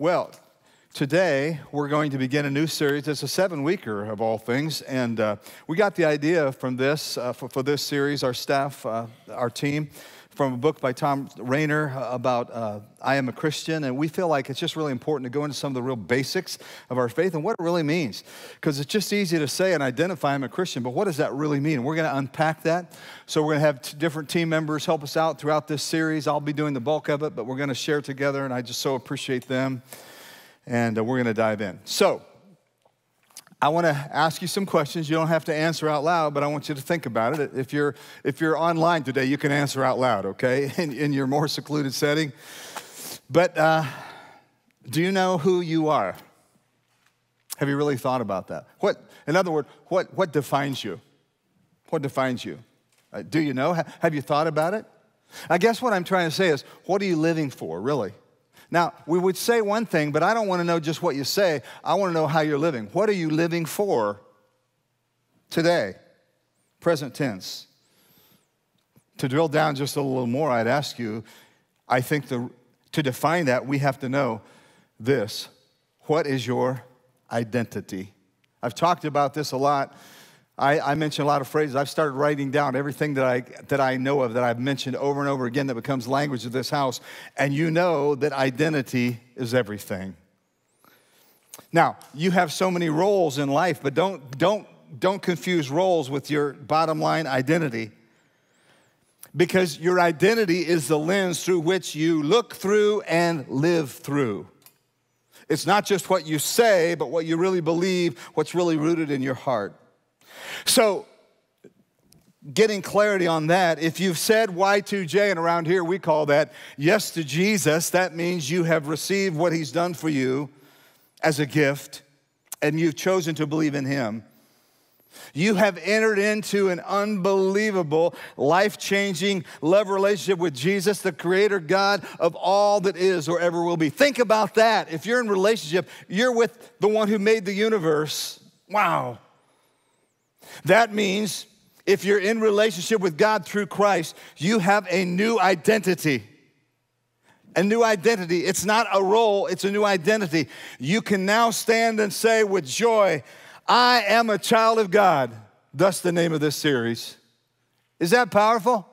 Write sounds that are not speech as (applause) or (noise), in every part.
Well, today we're going to begin a new series. It's a seven weeker of all things. And uh, we got the idea from this, uh, for, for, this series, our staff, uh, our team, from a book by Thom Rainer about uh, I am a Christian. And we feel like it's just really important to go into some of the real basics of our faith and what it really means. Because it's just easy to say and identify I'm a Christian, but what does that really mean? We're going to unpack that. So we're going to have different team members help us out throughout this series. I'll be doing the bulk of it, but we're going to share together, and I just so appreciate them. And uh, we're going to dive in. So, I want to ask you some questions. You don't have to answer out loud, but I want you to think about it. If you're, if you're online today, you can answer out loud, okay, (laughs) in, in your more secluded setting. But uh, do you know who you are? Have you really thought about that? What, in other words, what, what defines you? What defines you? Uh, do you know? Have you thought about it? I guess what I'm trying to say is, what are you living for, really? Now, we would say one thing, but I don't want to know just what you say. I want to know how you're living. What are you living for today? Present tense. To drill down just a little more, I'd ask you, I think the, to define that, we have to know this. What is your identity? I've talked about this a lot I, I mention a lot of phrases. I've started writing down everything that I, that I know of that I've mentioned over and over again that becomes language of this house. And you know that identity is everything. Now, you have so many roles in life, but don't, don't, don't confuse roles with your bottom line identity. Because your identity is the lens through which you look through and live through. It's not just what you say, but what you really believe, what's really rooted in your heart. So, getting clarity on that, if you've said Y2J, and around here we call that yes to Jesus, that means you have received what he's done for you as a gift and you've chosen to believe in him. You have entered into an unbelievable, life changing love relationship with Jesus, the creator God of all that is or ever will be. Think about that. If you're in relationship, you're with the one who made the universe. Wow. That means if you're in relationship with God through Christ, you have a new identity. A new identity. It's not a role, it's a new identity. You can now stand and say with joy, I am a child of God. Thus, the name of this series. Is that powerful?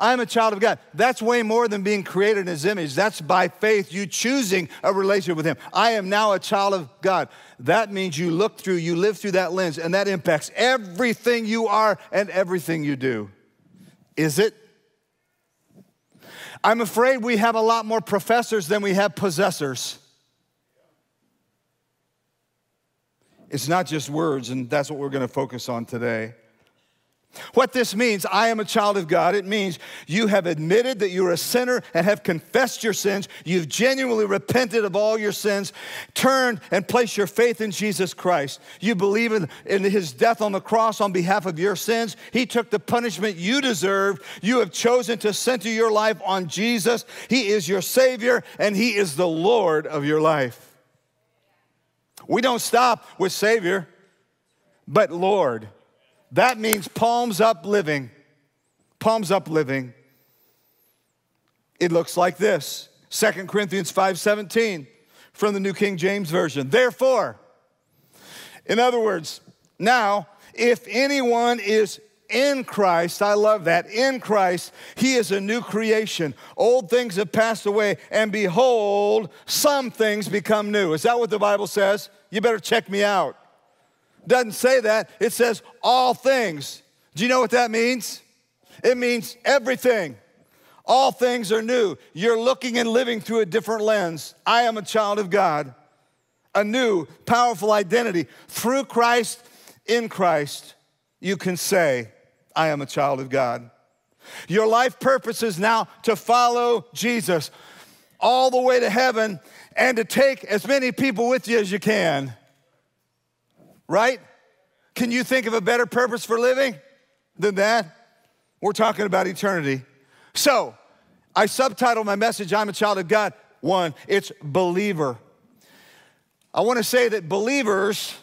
I'm a child of God. That's way more than being created in His image. That's by faith, you choosing a relationship with Him. I am now a child of God. That means you look through, you live through that lens, and that impacts everything you are and everything you do. Is it? I'm afraid we have a lot more professors than we have possessors. It's not just words, and that's what we're going to focus on today. What this means, I am a child of God, it means you have admitted that you're a sinner and have confessed your sins. You've genuinely repented of all your sins, turned and placed your faith in Jesus Christ. You believe in, in his death on the cross on behalf of your sins. He took the punishment you deserved. You have chosen to center your life on Jesus. He is your Savior and He is the Lord of your life. We don't stop with Savior, but Lord. That means palms up living. Palms up living. It looks like this. 2 Corinthians 5:17 from the New King James Version. Therefore, in other words, now if anyone is in Christ, I love that. In Christ, he is a new creation. Old things have passed away, and behold, some things become new. Is that what the Bible says? You better check me out doesn't say that. It says all things. Do you know what that means? It means everything. All things are new. You're looking and living through a different lens. I am a child of God. A new, powerful identity. Through Christ, in Christ, you can say, I am a child of God. Your life purpose is now to follow Jesus all the way to heaven and to take as many people with you as you can right? Can you think of a better purpose for living than that? We're talking about eternity. So, I subtitled my message, I'm a Child of God. One, it's believer. I want to say that believers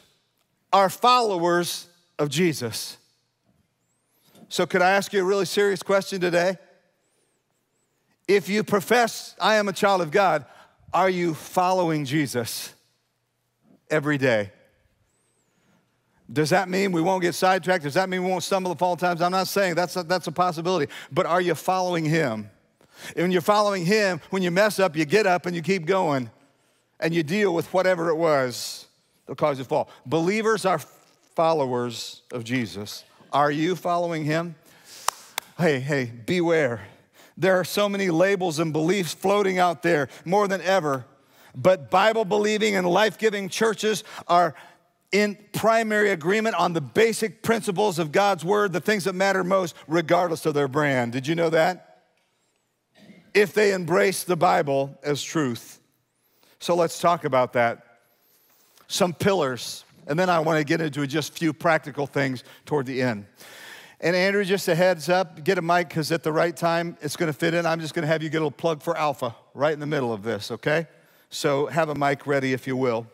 are followers of Jesus. So, could I ask you a really serious question today? If you profess, I am a child of God, are you following Jesus every day? Does that mean we won't get sidetracked? Does that mean we won't stumble and fall times? I'm not saying that's a, that's a possibility, but are you following Him? And when you're following Him, when you mess up, you get up and you keep going and you deal with whatever it was that caused you to fall. Believers are followers of Jesus. Are you following Him? Hey, hey, beware. There are so many labels and beliefs floating out there more than ever, but Bible believing and life giving churches are in primary agreement on the basic principles of God's word, the things that matter most, regardless of their brand. Did you know that? If they embrace the Bible as truth. So let's talk about that. Some pillars, and then I want to get into just a few practical things toward the end. And Andrew, just a heads up, get a mic because at the right time it's going to fit in. I'm just going to have you get a little plug for Alpha right in the middle of this, okay? So have a mic ready if you will.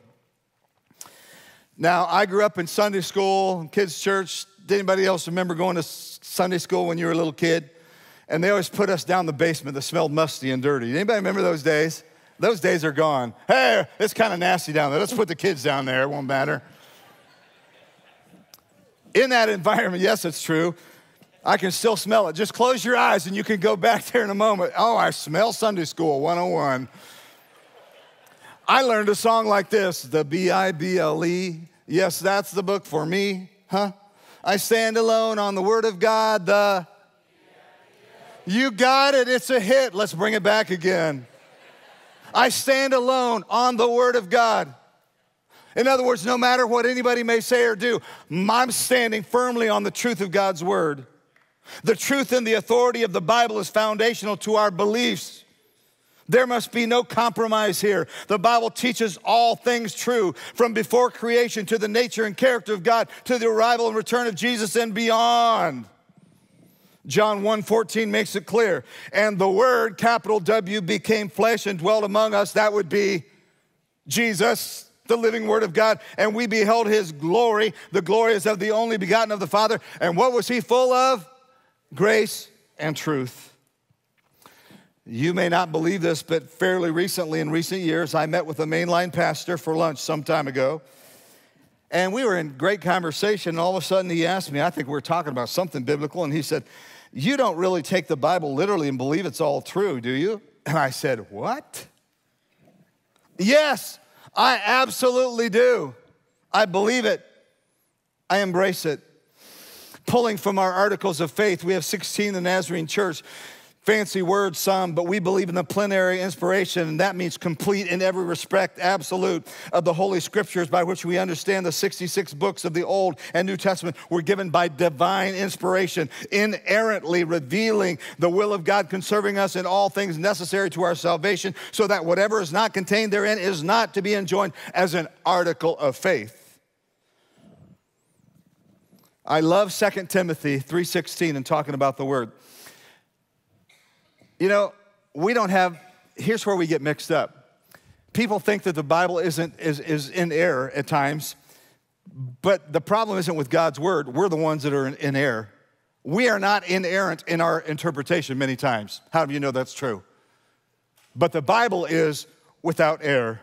Now, I grew up in Sunday school, kids' church. Did anybody else remember going to Sunday school when you were a little kid? And they always put us down the basement that smelled musty and dirty. Anybody remember those days? Those days are gone. Hey, it's kind of nasty down there. Let's put the kids down there. It won't matter. In that environment, yes, it's true. I can still smell it. Just close your eyes and you can go back there in a moment. Oh, I smell Sunday school 101. I learned a song like this the B I B L E. Yes, that's the book for me, huh? I stand alone on the Word of God, the. You got it, it's a hit. Let's bring it back again. I stand alone on the Word of God. In other words, no matter what anybody may say or do, I'm standing firmly on the truth of God's Word. The truth and the authority of the Bible is foundational to our beliefs. There must be no compromise here. The Bible teaches all things true from before creation to the nature and character of God to the arrival and return of Jesus and beyond. John 1:14 makes it clear. And the word capital W became flesh and dwelt among us. That would be Jesus, the living word of God, and we beheld his glory. The glory is of the only begotten of the Father. And what was he full of? Grace and truth. You may not believe this, but fairly recently, in recent years, I met with a mainline pastor for lunch some time ago. And we were in great conversation, and all of a sudden he asked me, I think we are talking about something biblical, and he said, You don't really take the Bible literally and believe it's all true, do you? (laughs) And I said, What? Yes, I absolutely do. I believe it, I embrace it. Pulling from our articles of faith, we have 16 the Nazarene Church fancy words, some, but we believe in the plenary inspiration, and that means complete in every respect, absolute of the Holy Scriptures by which we understand the 66 books of the Old and New Testament were given by divine inspiration, inerrantly revealing the will of God, conserving us in all things necessary to our salvation, so that whatever is not contained therein is not to be enjoined as an article of faith. I love 2 Timothy 3:16 and talking about the word. You know, we don't have, here's where we get mixed up. People think that the Bible isn't, is, is in error at times, but the problem isn't with God's word. We're the ones that are in, in error. We are not inerrant in our interpretation many times. How do you know that's true? But the Bible is without error.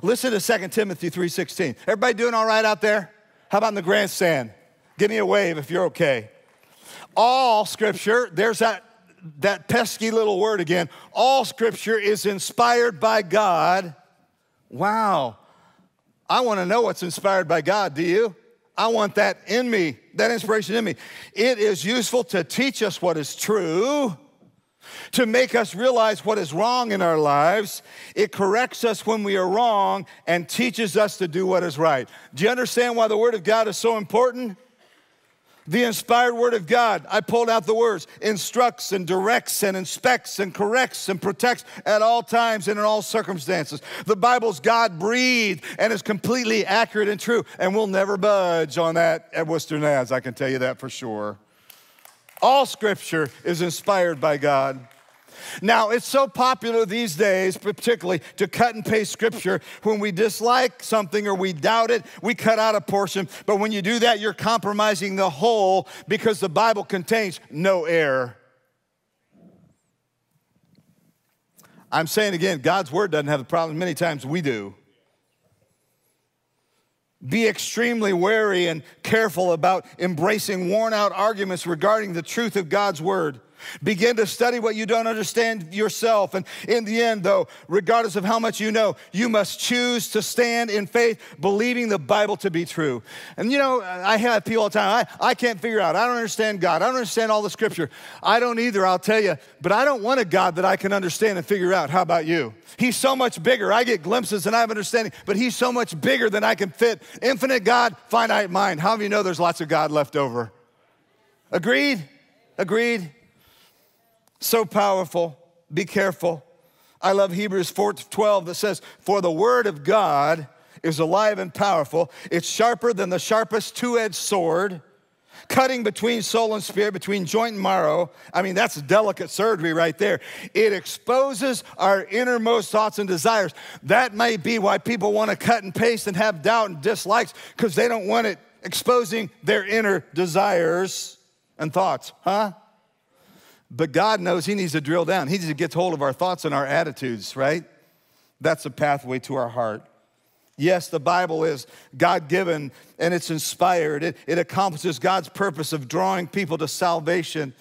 Listen to 2 Timothy 3:16. Everybody doing all right out there? How about in the grandstand? Give me a wave if you're okay. All scripture, there's that that pesky little word again. All scripture is inspired by God. Wow. I want to know what's inspired by God. Do you? I want that in me, that inspiration in me. It is useful to teach us what is true, to make us realize what is wrong in our lives. It corrects us when we are wrong and teaches us to do what is right. Do you understand why the Word of God is so important? The inspired word of God, I pulled out the words, instructs and directs and inspects and corrects and protects at all times and in all circumstances. The Bible's God breathed and is completely accurate and true, and we'll never budge on that at Worcester Naz, I can tell you that for sure. All scripture is inspired by God. Now, it's so popular these days, particularly to cut and paste scripture. When we dislike something or we doubt it, we cut out a portion. But when you do that, you're compromising the whole because the Bible contains no error. I'm saying again, God's word doesn't have the problem. Many times we do. Be extremely wary and careful about embracing worn out arguments regarding the truth of God's word. Begin to study what you don't understand yourself. And in the end, though, regardless of how much you know, you must choose to stand in faith, believing the Bible to be true. And you know, I have people all the time, I, I can't figure out, I don't understand God, I don't understand all the scripture. I don't either, I'll tell you, but I don't want a God that I can understand and figure out. How about you? He's so much bigger. I get glimpses and I have understanding, but He's so much bigger than I can fit. Infinite God, finite mind. How many you know there's lots of God left over? Agreed? Agreed? So powerful. Be careful. I love Hebrews 4 12 that says, For the word of God is alive and powerful. It's sharper than the sharpest two edged sword, cutting between soul and spirit, between joint and marrow. I mean, that's delicate surgery right there. It exposes our innermost thoughts and desires. That may be why people want to cut and paste and have doubt and dislikes, because they don't want it exposing their inner desires and thoughts, huh? But God knows He needs to drill down. He needs to get hold of our thoughts and our attitudes, right? That's a pathway to our heart. Yes, the Bible is God given and it's inspired. It, it accomplishes God's purpose of drawing people to salvation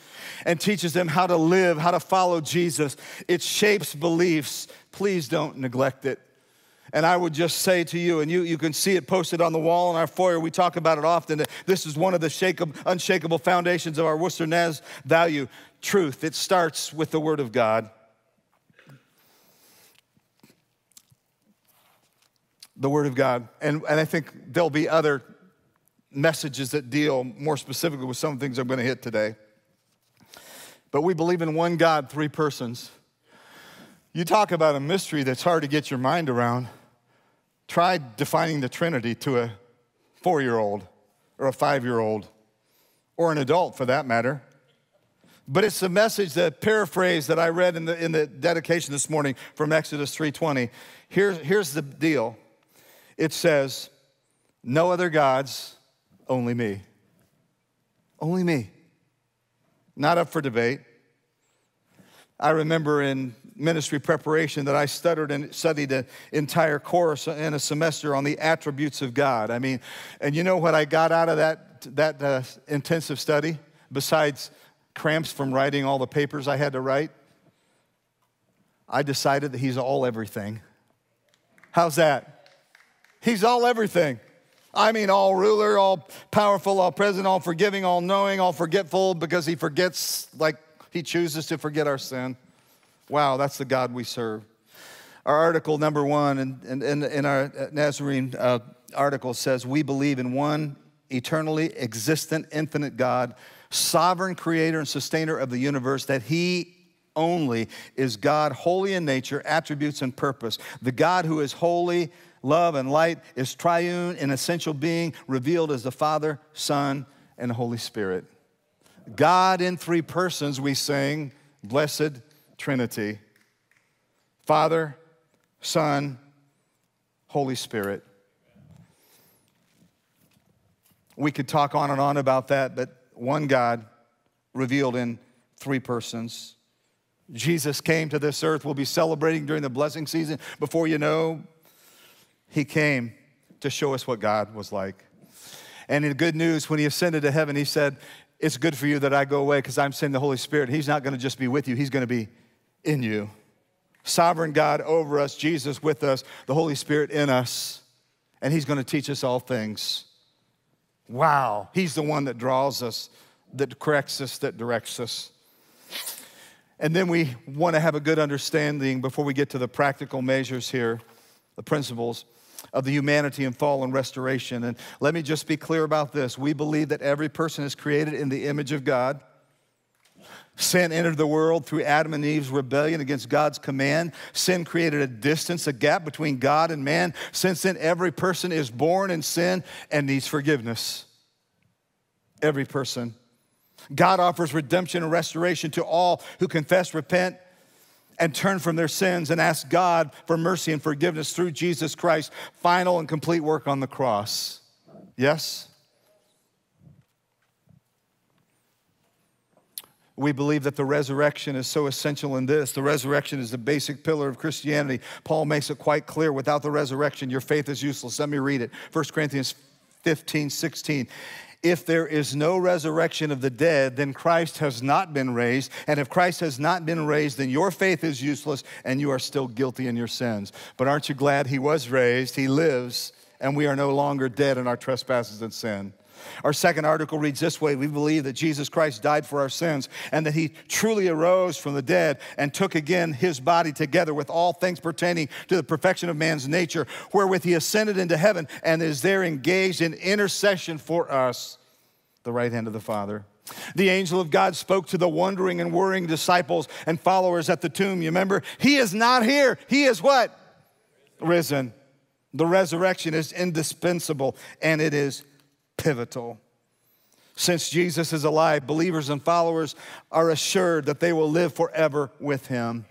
and teaches them how to live, how to follow Jesus. It shapes beliefs. Please don't neglect it. And I would just say to you, and you, you can see it posted on the wall in our foyer, we talk about it often, this is one of the shakable, unshakable foundations of our Worcester Naz value truth. It starts with the Word of God. The Word of God. And, and I think there'll be other messages that deal more specifically with some things I'm going to hit today. But we believe in one God, three persons. You talk about a mystery that's hard to get your mind around. Try defining the Trinity to a four year old or a five year old or an adult for that matter. But it's the message, the paraphrase that I read in the, in the dedication this morning from Exodus 3.20. Here's, here's the deal. It says, no other gods, only me. Only me. Not up for debate. I remember in ministry preparation that I stuttered and studied an entire course in a semester on the attributes of God. I mean, and you know what I got out of that, that uh, intensive study besides cramps from writing all the papers I had to write? I decided that He's all everything. How's that? He's all everything. I mean, all ruler, all powerful, all present, all forgiving, all knowing, all forgetful, because He forgets like He chooses to forget our sin. Wow, that's the God we serve. Our article number one in, in, in our Nazarene uh, article says, We believe in one eternally existent, infinite God, sovereign creator and sustainer of the universe, that He only is God, holy in nature, attributes, and purpose. The God who is holy, love, and light is triune and essential being, revealed as the Father, Son, and Holy Spirit. God in three persons, we sing, Blessed Trinity Father, Son, Holy Spirit. We could talk on and on about that, but one God revealed in three persons. Jesus came to this earth. We'll be celebrating during the blessing season. Before you know, he came to show us what God was like. And in good news, when he ascended to heaven, he said, It's good for you that I go away because I'm sending the Holy Spirit. He's not going to just be with you, he's going to be in you. Sovereign God over us, Jesus with us, the Holy Spirit in us, and He's going to teach us all things. Wow, He's the one that draws us, that corrects us, that directs us. And then we want to have a good understanding before we get to the practical measures here, the principles of the humanity and fall and restoration. And let me just be clear about this. We believe that every person is created in the image of God. Sin entered the world through Adam and Eve's rebellion against God's command. Sin created a distance, a gap between God and man. Since then, every person is born in sin and needs forgiveness. Every person. God offers redemption and restoration to all who confess, repent, and turn from their sins and ask God for mercy and forgiveness through Jesus Christ's final and complete work on the cross. Yes? We believe that the resurrection is so essential in this. The resurrection is the basic pillar of Christianity. Paul makes it quite clear without the resurrection, your faith is useless. Let me read it 1 Corinthians 15, 16. If there is no resurrection of the dead, then Christ has not been raised. And if Christ has not been raised, then your faith is useless and you are still guilty in your sins. But aren't you glad he was raised? He lives, and we are no longer dead in our trespasses and sin. Our second article reads this way We believe that Jesus Christ died for our sins and that he truly arose from the dead and took again his body together with all things pertaining to the perfection of man's nature, wherewith he ascended into heaven and is there engaged in intercession for us, the right hand of the Father. The angel of God spoke to the wondering and worrying disciples and followers at the tomb. You remember? He is not here. He is what? Risen. The resurrection is indispensable and it is pivotal. Since Jesus is alive, believers and followers are assured that they will live forever with him.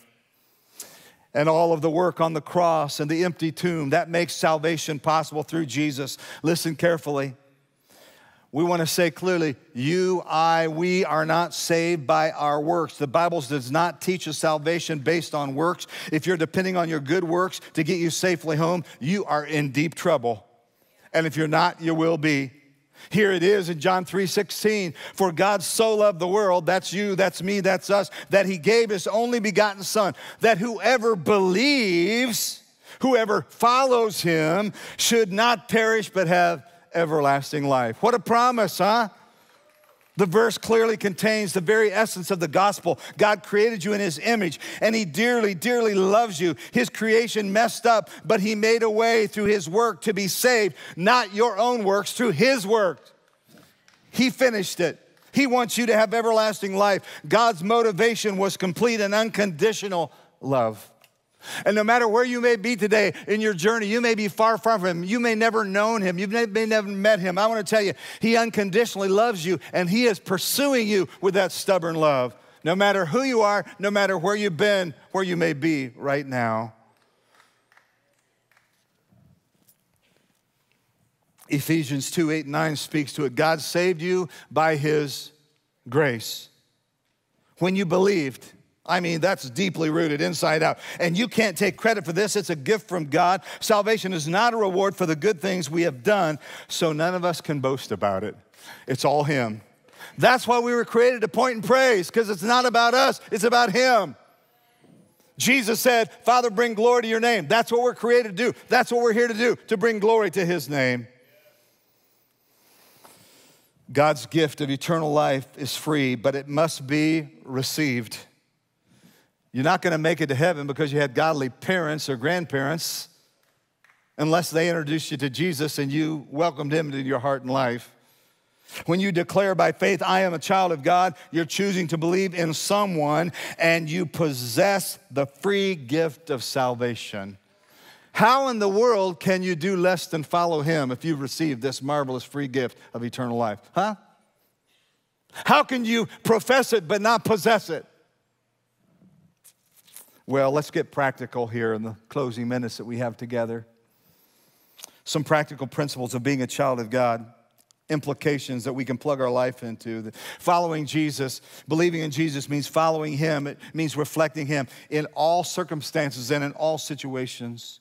And all of the work on the cross and the empty tomb, that makes salvation possible through Jesus. Listen carefully. We want to say clearly, you, I, we are not saved by our works. The Bible does not teach us salvation based on works. If you're depending on your good works to get you safely home, you are in deep trouble. And if you're not, you will be. Here it is in John 3:16. For God so loved the world, that's you, that's me, that's us, that he gave his only begotten son, that whoever believes, whoever follows him should not perish but have everlasting life. What a promise, huh? The verse clearly contains the very essence of the gospel. God created you in his image, and he dearly, dearly loves you. His creation messed up, but he made a way through his work to be saved, not your own works, through his work. He finished it. He wants you to have everlasting life. God's motivation was complete and unconditional love. And no matter where you may be today in your journey, you may be far from him. You may never known him. You may never met him. I want to tell you, he unconditionally loves you and he is pursuing you with that stubborn love. No matter who you are, no matter where you've been, where you may be right now. Ephesians 2 8 and 9 speaks to it. God saved you by his grace. When you believed, I mean, that's deeply rooted inside out. And you can't take credit for this. It's a gift from God. Salvation is not a reward for the good things we have done, so none of us can boast about it. It's all Him. That's why we were created to point and praise, because it's not about us, it's about Him. Jesus said, Father, bring glory to your name. That's what we're created to do. That's what we're here to do, to bring glory to His name. God's gift of eternal life is free, but it must be received. You're not going to make it to heaven because you had godly parents or grandparents unless they introduced you to Jesus and you welcomed him into your heart and life. When you declare by faith, I am a child of God, you're choosing to believe in someone and you possess the free gift of salvation. How in the world can you do less than follow him if you've received this marvelous free gift of eternal life? Huh? How can you profess it but not possess it? Well, let's get practical here in the closing minutes that we have together. Some practical principles of being a child of God, implications that we can plug our life into. Following Jesus, believing in Jesus means following Him, it means reflecting Him in all circumstances and in all situations.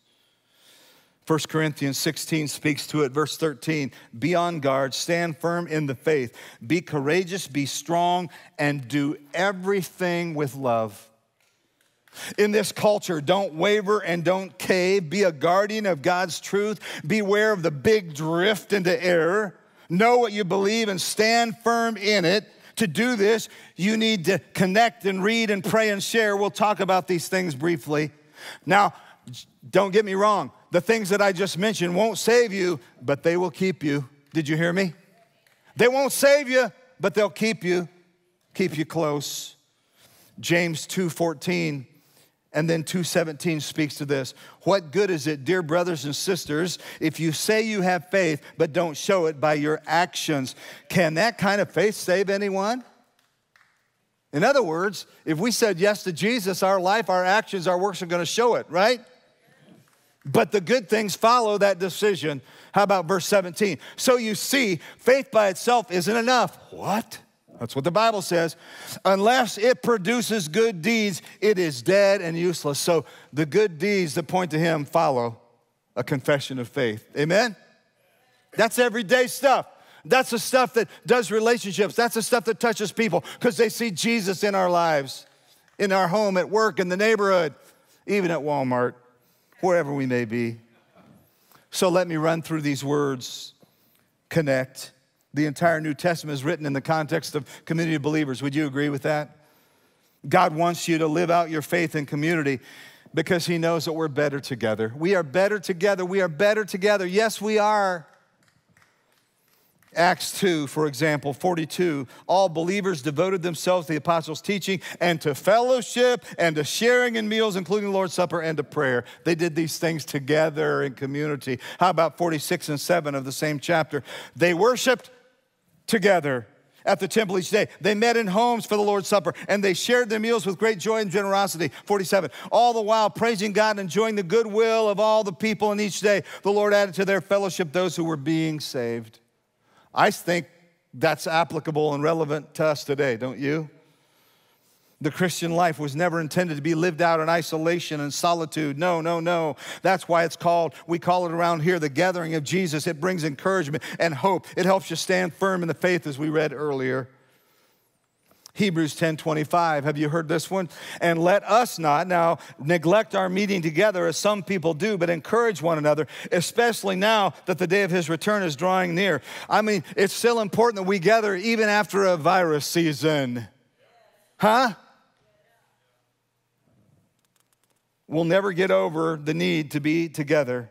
1 Corinthians 16 speaks to it. Verse 13 Be on guard, stand firm in the faith, be courageous, be strong, and do everything with love in this culture. Don't waver and don't cave. Be a guardian of God's truth. Beware of the big drift into error. Know what you believe and stand firm in it. To do this, you need to connect and read and pray and share. We'll talk about these things briefly. Now, don't get me wrong. The things that I just mentioned won't save you, but they will keep you. Did you hear me? They won't save you, but they'll keep you, keep you close. James 2:14 and then 217 speaks to this. What good is it, dear brothers and sisters, if you say you have faith but don't show it by your actions? Can that kind of faith save anyone? In other words, if we said yes to Jesus, our life, our actions, our works are going to show it, right? But the good things follow that decision. How about verse 17? So you see, faith by itself isn't enough. What? That's what the Bible says. Unless it produces good deeds, it is dead and useless. So the good deeds that point to Him follow a confession of faith. Amen? That's everyday stuff. That's the stuff that does relationships. That's the stuff that touches people because they see Jesus in our lives, in our home, at work, in the neighborhood, even at Walmart, wherever we may be. So let me run through these words connect. The entire New Testament is written in the context of community of believers. Would you agree with that? God wants you to live out your faith in community because He knows that we're better together. We are better together. We are better together. Yes, we are. Acts 2, for example, 42, all believers devoted themselves to the apostles' teaching and to fellowship and to sharing in meals, including the Lord's Supper and to prayer. They did these things together in community. How about 46 and 7 of the same chapter? They worshiped together at the temple each day. They met in homes for the Lord's Supper and they shared their meals with great joy and generosity. 47. All the while praising God and enjoying the goodwill of all the people. And each day the Lord added to their fellowship those who were being saved. I think that's applicable and relevant to us today, don't you? The Christian life was never intended to be lived out in isolation and solitude. No, no, no. That's why it's called, we call it around here the gathering of Jesus. It brings encouragement and hope. It helps you stand firm in the faith, as we read earlier. Hebrews 10 25. Have you heard this one? And let us not now neglect our meeting together as some people do, but encourage one another, especially now that the day of his return is drawing near. I mean, it's still important that we gather even after a virus season. Huh? We'll never get over the need to be together.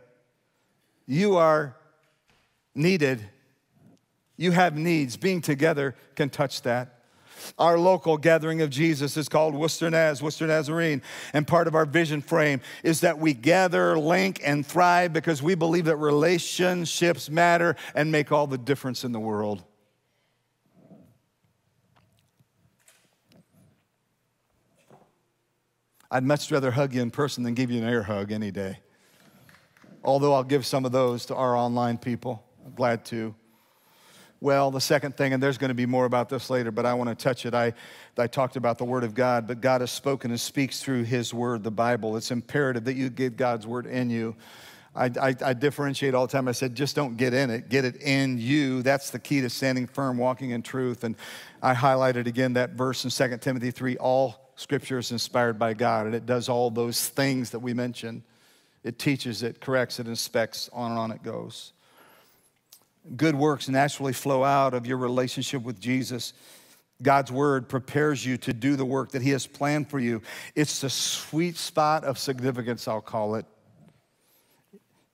You are needed. You have needs. Being together can touch that. Our local gathering of Jesus is called Worcester Naz, Worcester Nazarene. And part of our vision frame is that we gather, link, and thrive because we believe that relationships matter and make all the difference in the world. I'd much rather hug you in person than give you an air hug any day. Although I'll give some of those to our online people. I'm glad to. Well, the second thing, and there's going to be more about this later, but I want to touch it. I, I talked about the Word of God, but God has spoken and speaks through His Word, the Bible. It's imperative that you get God's Word in you. I, I, I, differentiate all the time. I said, just don't get in it, get it in you. That's the key to standing firm, walking in truth. And I highlighted again that verse in 2 Timothy 3 all scripture is inspired by God, and it does all those things that we mentioned. It teaches, it corrects, it inspects, on and on it goes. Good works naturally flow out of your relationship with Jesus. God's word prepares you to do the work that He has planned for you. It's the sweet spot of significance, I'll call it.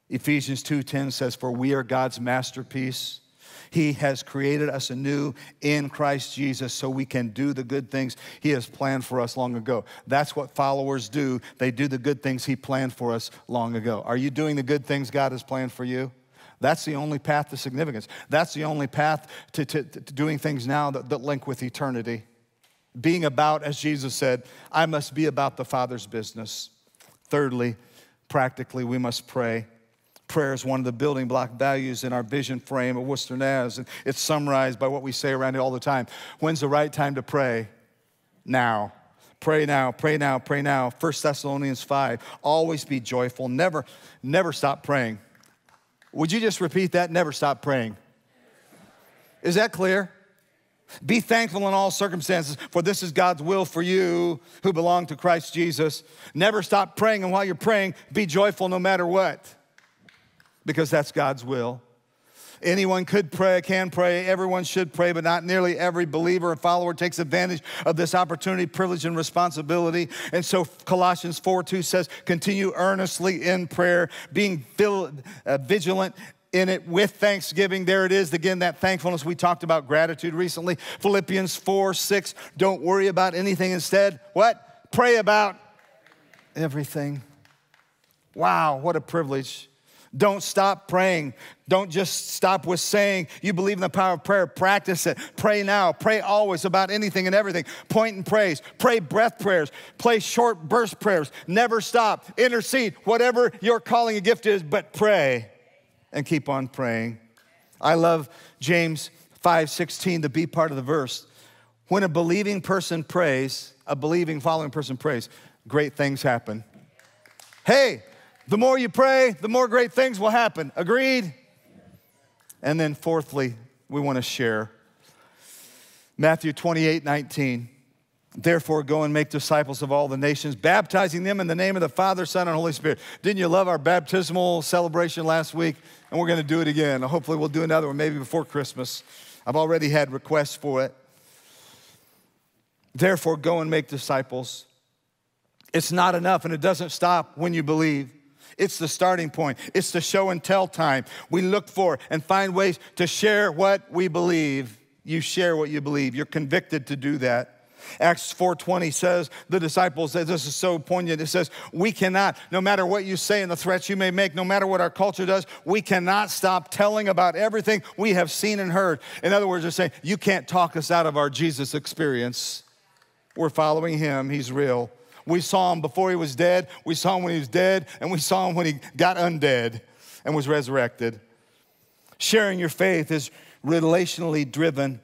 Ephesians 2:10 says, For we are God's masterpiece. He has created us anew in Christ Jesus so we can do the good things He has planned for us long ago. That's what followers do. They do the good things He planned for us long ago. Are you doing the good things God has planned for you? That's the only path to significance. That's the only path to, to, to doing things now that, that link with eternity. Being about, as Jesus said, I must be about the Father's business. Thirdly, practically, we must pray. Prayer is one of the building block values in our vision frame of Worcester Naz, and it's summarized by what we say around it all the time. When's the right time to pray? Now. Pray now, pray now, pray now. 1 Thessalonians 5. Always be joyful. Never, never stop praying. Would you just repeat that? Never stop praying. Is that clear? Be thankful in all circumstances, for this is God's will for you who belong to Christ Jesus. Never stop praying, and while you're praying, be joyful no matter what, because that's God's will. Anyone could pray, can pray, everyone should pray, but not nearly every believer and follower takes advantage of this opportunity, privilege, and responsibility. And so Colossians 4 2 says, continue earnestly in prayer, being uh, vigilant in it with thanksgiving. There it is again, that thankfulness. We talked about gratitude recently. Philippians 4 6, don't worry about anything. Instead, what? Pray about everything. Wow, what a privilege don't stop praying. Don't just stop with saying you believe in the power of prayer. Practice it. Pray now. Pray always about anything and everything. Point and praise. Pray breath prayers. Play short burst prayers. Never stop. Intercede. Whatever your calling a gift is, but pray and keep on praying. I love James 5:16, the B part of the verse. When a believing person prays, a believing following person prays, great things happen. Hey, the more you pray, the more great things will happen. Agreed? And then, fourthly, we want to share Matthew 28 19. Therefore, go and make disciples of all the nations, baptizing them in the name of the Father, Son, and Holy Spirit. Didn't you love our baptismal celebration last week? And we're going to do it again. Hopefully, we'll do another one maybe before Christmas. I've already had requests for it. Therefore, go and make disciples. It's not enough, and it doesn't stop when you believe. It's the starting point. It's the show and tell time. We look for and find ways to share what we believe. You share what you believe. You're convicted to do that. Acts 4:20 says the disciples this is so poignant it says we cannot no matter what you say and the threats you may make no matter what our culture does we cannot stop telling about everything we have seen and heard in other words they're saying you can't talk us out of our Jesus experience we're following him he's real we saw him before he was dead we saw him when he was dead and we saw him when he got undead and was resurrected sharing your faith is relationally driven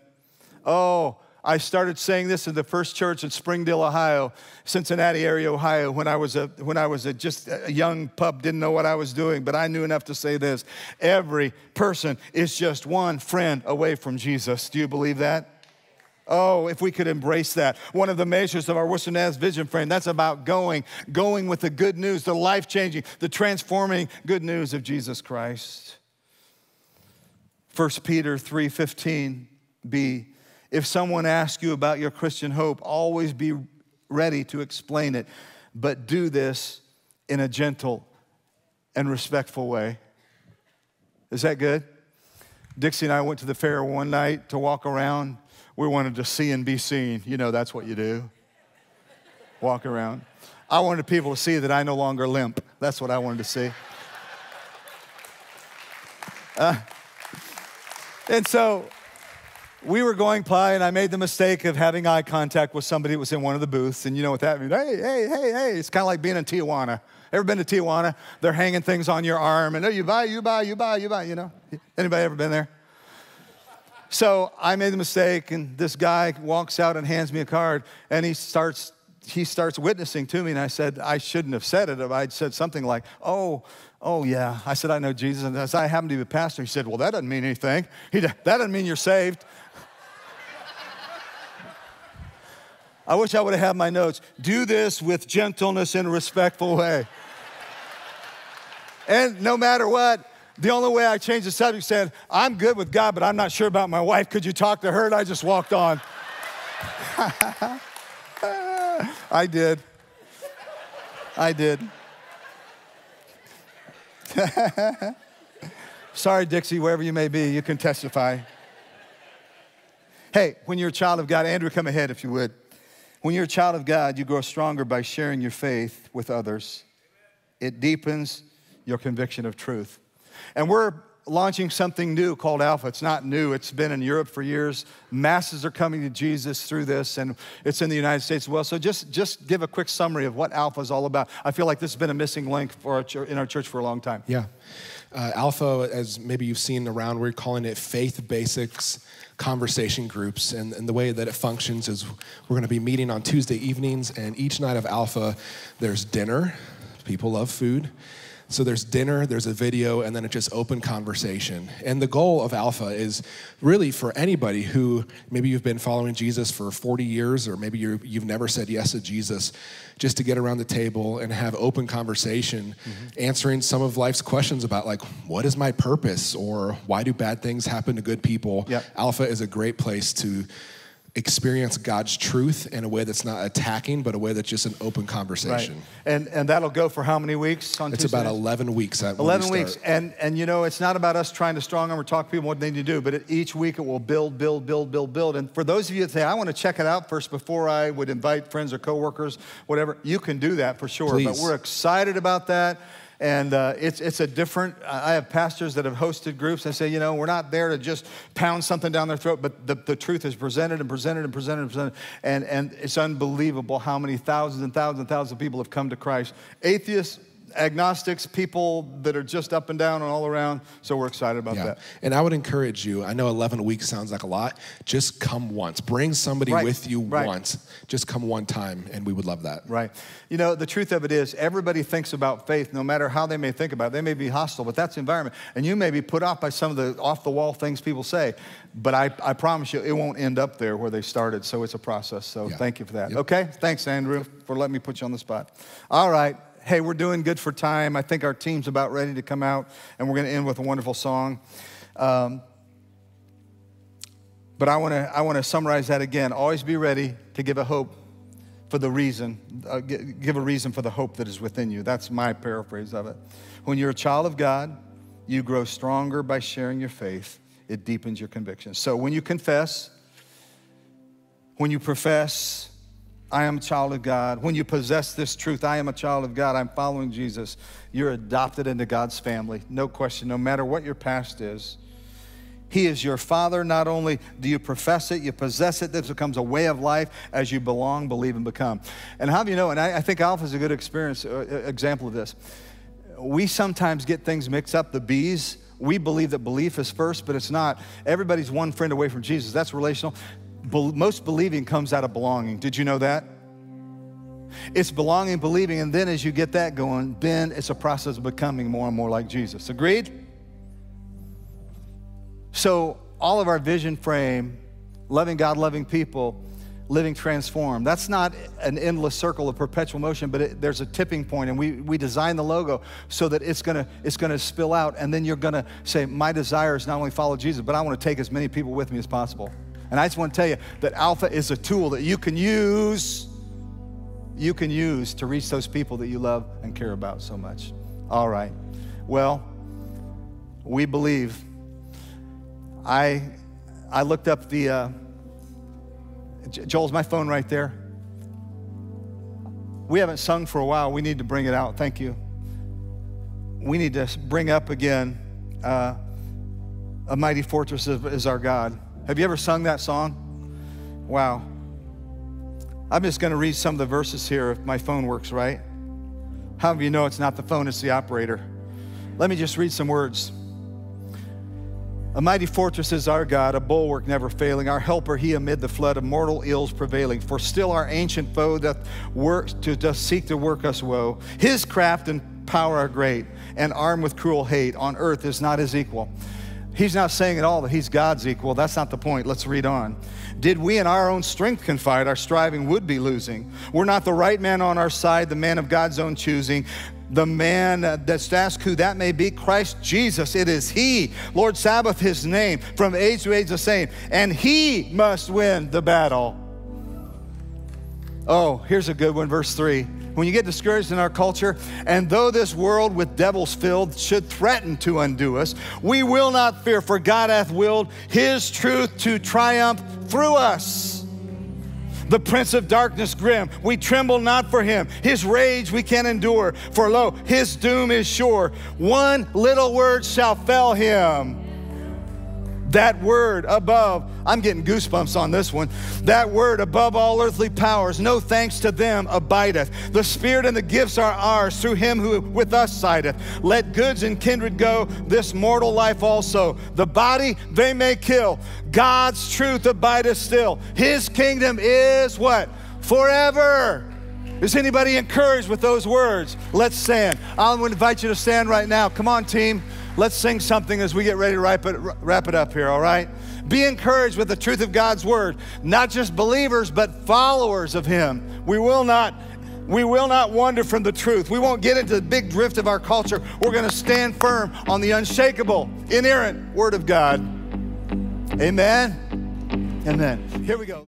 oh I started saying this in the first church in Springdale, Ohio, Cincinnati area, Ohio, when I was a, when I was a, just a young pup, didn't know what I was doing, but I knew enough to say this. Every person is just one friend away from Jesus. Do you believe that? Oh, if we could embrace that. One of the measures of our Worcester Naz Vision Frame, that's about going, going with the good news, the life changing, the transforming good news of Jesus Christ. 1 Peter 3:15b if someone asks you about your Christian hope, always be ready to explain it, but do this in a gentle and respectful way. Is that good? Dixie and I went to the fair one night to walk around. We wanted to see and be seen. You know, that's what you do. Walk around. I wanted people to see that I no longer limp. That's what I wanted to see. Uh, and so we were going by, and I made the mistake of having eye contact with somebody that was in one of the booths. And you know what that means? Hey, hey, hey, hey. It's kind of like being in Tijuana. Ever been to Tijuana? They're hanging things on your arm, and oh, you buy, you buy, you buy, you buy, you know? Anybody ever been there? So I made the mistake, and this guy walks out and hands me a card, and he starts he starts witnessing to me, and I said, I shouldn't have said it. I'd said something like, Oh, oh yeah. I said, I know Jesus, and as I happen to be a pastor. He said, Well, that doesn't mean anything. He, that doesn't mean you're saved. I wish I would have had my notes. Do this with gentleness and respectful way. and no matter what, the only way I changed the subject said, I'm good with God, but I'm not sure about my wife. Could you talk to her? And I just walked on. (laughs) I did. I did. (laughs) Sorry, Dixie, wherever you may be, you can testify. Hey, when you're a child of God, Andrew, come ahead if you would. When you're a child of God, you grow stronger by sharing your faith with others. It deepens your conviction of truth. And we're launching something new called Alpha. It's not new, it's been in Europe for years. Masses are coming to Jesus through this, and it's in the United States as well. So just, just give a quick summary of what Alpha is all about. I feel like this has been a missing link for our, in our church for a long time. Yeah. Uh, Alpha, as maybe you've seen around, we're calling it Faith Basics conversation groups. And, and the way that it functions is we're going to be meeting on Tuesday evenings, and each night of Alpha, there's dinner. People love food. So there's dinner, there's a video, and then it's just open conversation. And the goal of Alpha is really for anybody who maybe you've been following Jesus for 40 years, or maybe you have never said yes to Jesus, just to get around the table and have open conversation, mm-hmm. answering some of life's questions about like, what is my purpose, or why do bad things happen to good people? Yep. Alpha is a great place to experience God's truth in a way that's not attacking, but a way that's just an open conversation. Right. And and that'll go for how many weeks on It's about 11 weeks. Eleven we weeks. And and you know, it's not about us trying to strong arm or talk to people what they need to do, but it, each week it will build, build, build, build, build. And for those of you that say, I want to check it out first before I would invite friends or coworkers, whatever, you can do that for sure. Please. But we're excited about that. And uh, it's, it's a different, I have pastors that have hosted groups and say, you know, we're not there to just pound something down their throat, but the, the truth is presented and presented and presented and presented. And, and it's unbelievable how many thousands and thousands and thousands of people have come to Christ. Atheists, agnostics, people that are just up and down and all around. So we're excited about Yeah. that. And I would encourage you, I know 11 weeks sounds like a lot, just come once. Bring somebody Right, with you right. once. Just come one time, and we would love that. Right. You know, the truth of it is, everybody thinks about faith, no matter how they may think about it. They may be hostile, but that's the environment. And you may be put off by some of the off the wall things people say. But I, I promise you, it won't end up there where they started. So it's a process. So Yeah. thank you for that. Yep. Okay? Thanks, Andrew, for letting me put you on the spot. All right. Hey, we're doing good for time. I think our team's about ready to come out, and we're going to end with a wonderful song. Um, but I want to I want to summarize that again. Always be ready to give a hope for the reason, uh, gi- give a reason for the hope that is within you. That's my paraphrase of it. When you're a child of God, you grow stronger by sharing your faith. It deepens your conviction. So when you confess, when you profess, I am a child of God, when you possess this truth, I am a child of God, I'm following Jesus, you're adopted into God's family. No question, no matter what your past is. He is your father. Not only do you profess it, you possess it. This becomes a way of life as you belong, believe, and become. And how do you know? And I, I think Alpha is a good experience, uh, uh, example of this. We sometimes get things mixed up, the B's. We believe that belief is first, but it's not. Everybody's one friend away from Jesus. That's relational. Most believing comes out of belonging. Did you know that? It's belonging, believing, and then as you get that going, then it's a process of becoming more and more like Jesus. Agreed? So, all of our vision frame, loving God, loving people, living transformed, that's not an endless circle of perpetual motion, but it, there's a tipping point, and we, we design the logo so that it's gonna, it's gonna spill out, and then you're gonna say, My desire is not only follow Jesus, but I wanna take as many people with me as possible. And I just wanna tell you that Alpha is a tool that you can use, you can use to reach those people that you love and care about so much. All right. Well, we believe I, I looked up the, uh, Joel's my phone right there. We haven't sung for a while. We need to bring it out. Thank you. We need to bring up again uh, A Mighty Fortress is, is Our God. Have you ever sung that song? Wow. I'm just going to read some of the verses here if my phone works right. How do you know it's not the phone, it's the operator? Let me just read some words. A mighty fortress is our God, a bulwark never failing, our helper, he amid the flood of mortal ills prevailing. For still our ancient foe doth work to doth seek to work us woe. His craft and power are great, and armed with cruel hate, on earth is not his equal. He's not saying at all that he's God's equal. That's not the point. Let's read on. Did we in our own strength confide, our striving would be losing. We're not the right man on our side, the man of God's own choosing. The man that's asked who that may be, Christ Jesus. It is He, Lord Sabaoth, His name, from age to age the same. And He must win the battle. Oh, here's a good one, verse 3. When you get discouraged in our culture, and though this world with devils filled should threaten to undo us, we will not fear, for God hath willed his truth to triumph through us. The prince of darkness grim, we tremble not for him. His rage we can endure, for lo, his doom is sure. One little word shall fell him that word above, I'm getting goosebumps on this one. That word above all earthly powers, no thanks to them, abideth. The Spirit and the gifts are ours through him who with us sideth. Let goods and kindred go, this mortal life also. The body they may kill, God's truth abideth still. His kingdom is what? Forever. Is anybody encouraged with those words? Let's stand. I'll invite you to stand right now. Come on, team. Let's sing something as we get ready to wrap it, wrap it up here, all right? Be encouraged with the truth of God's word, not just believers, but followers of Him. We will not. We will not wander from the truth. We won't get into the big drift of our culture. We're going to stand firm on the unshakable, inerrant Word of God. Amen. Amen. Here we go.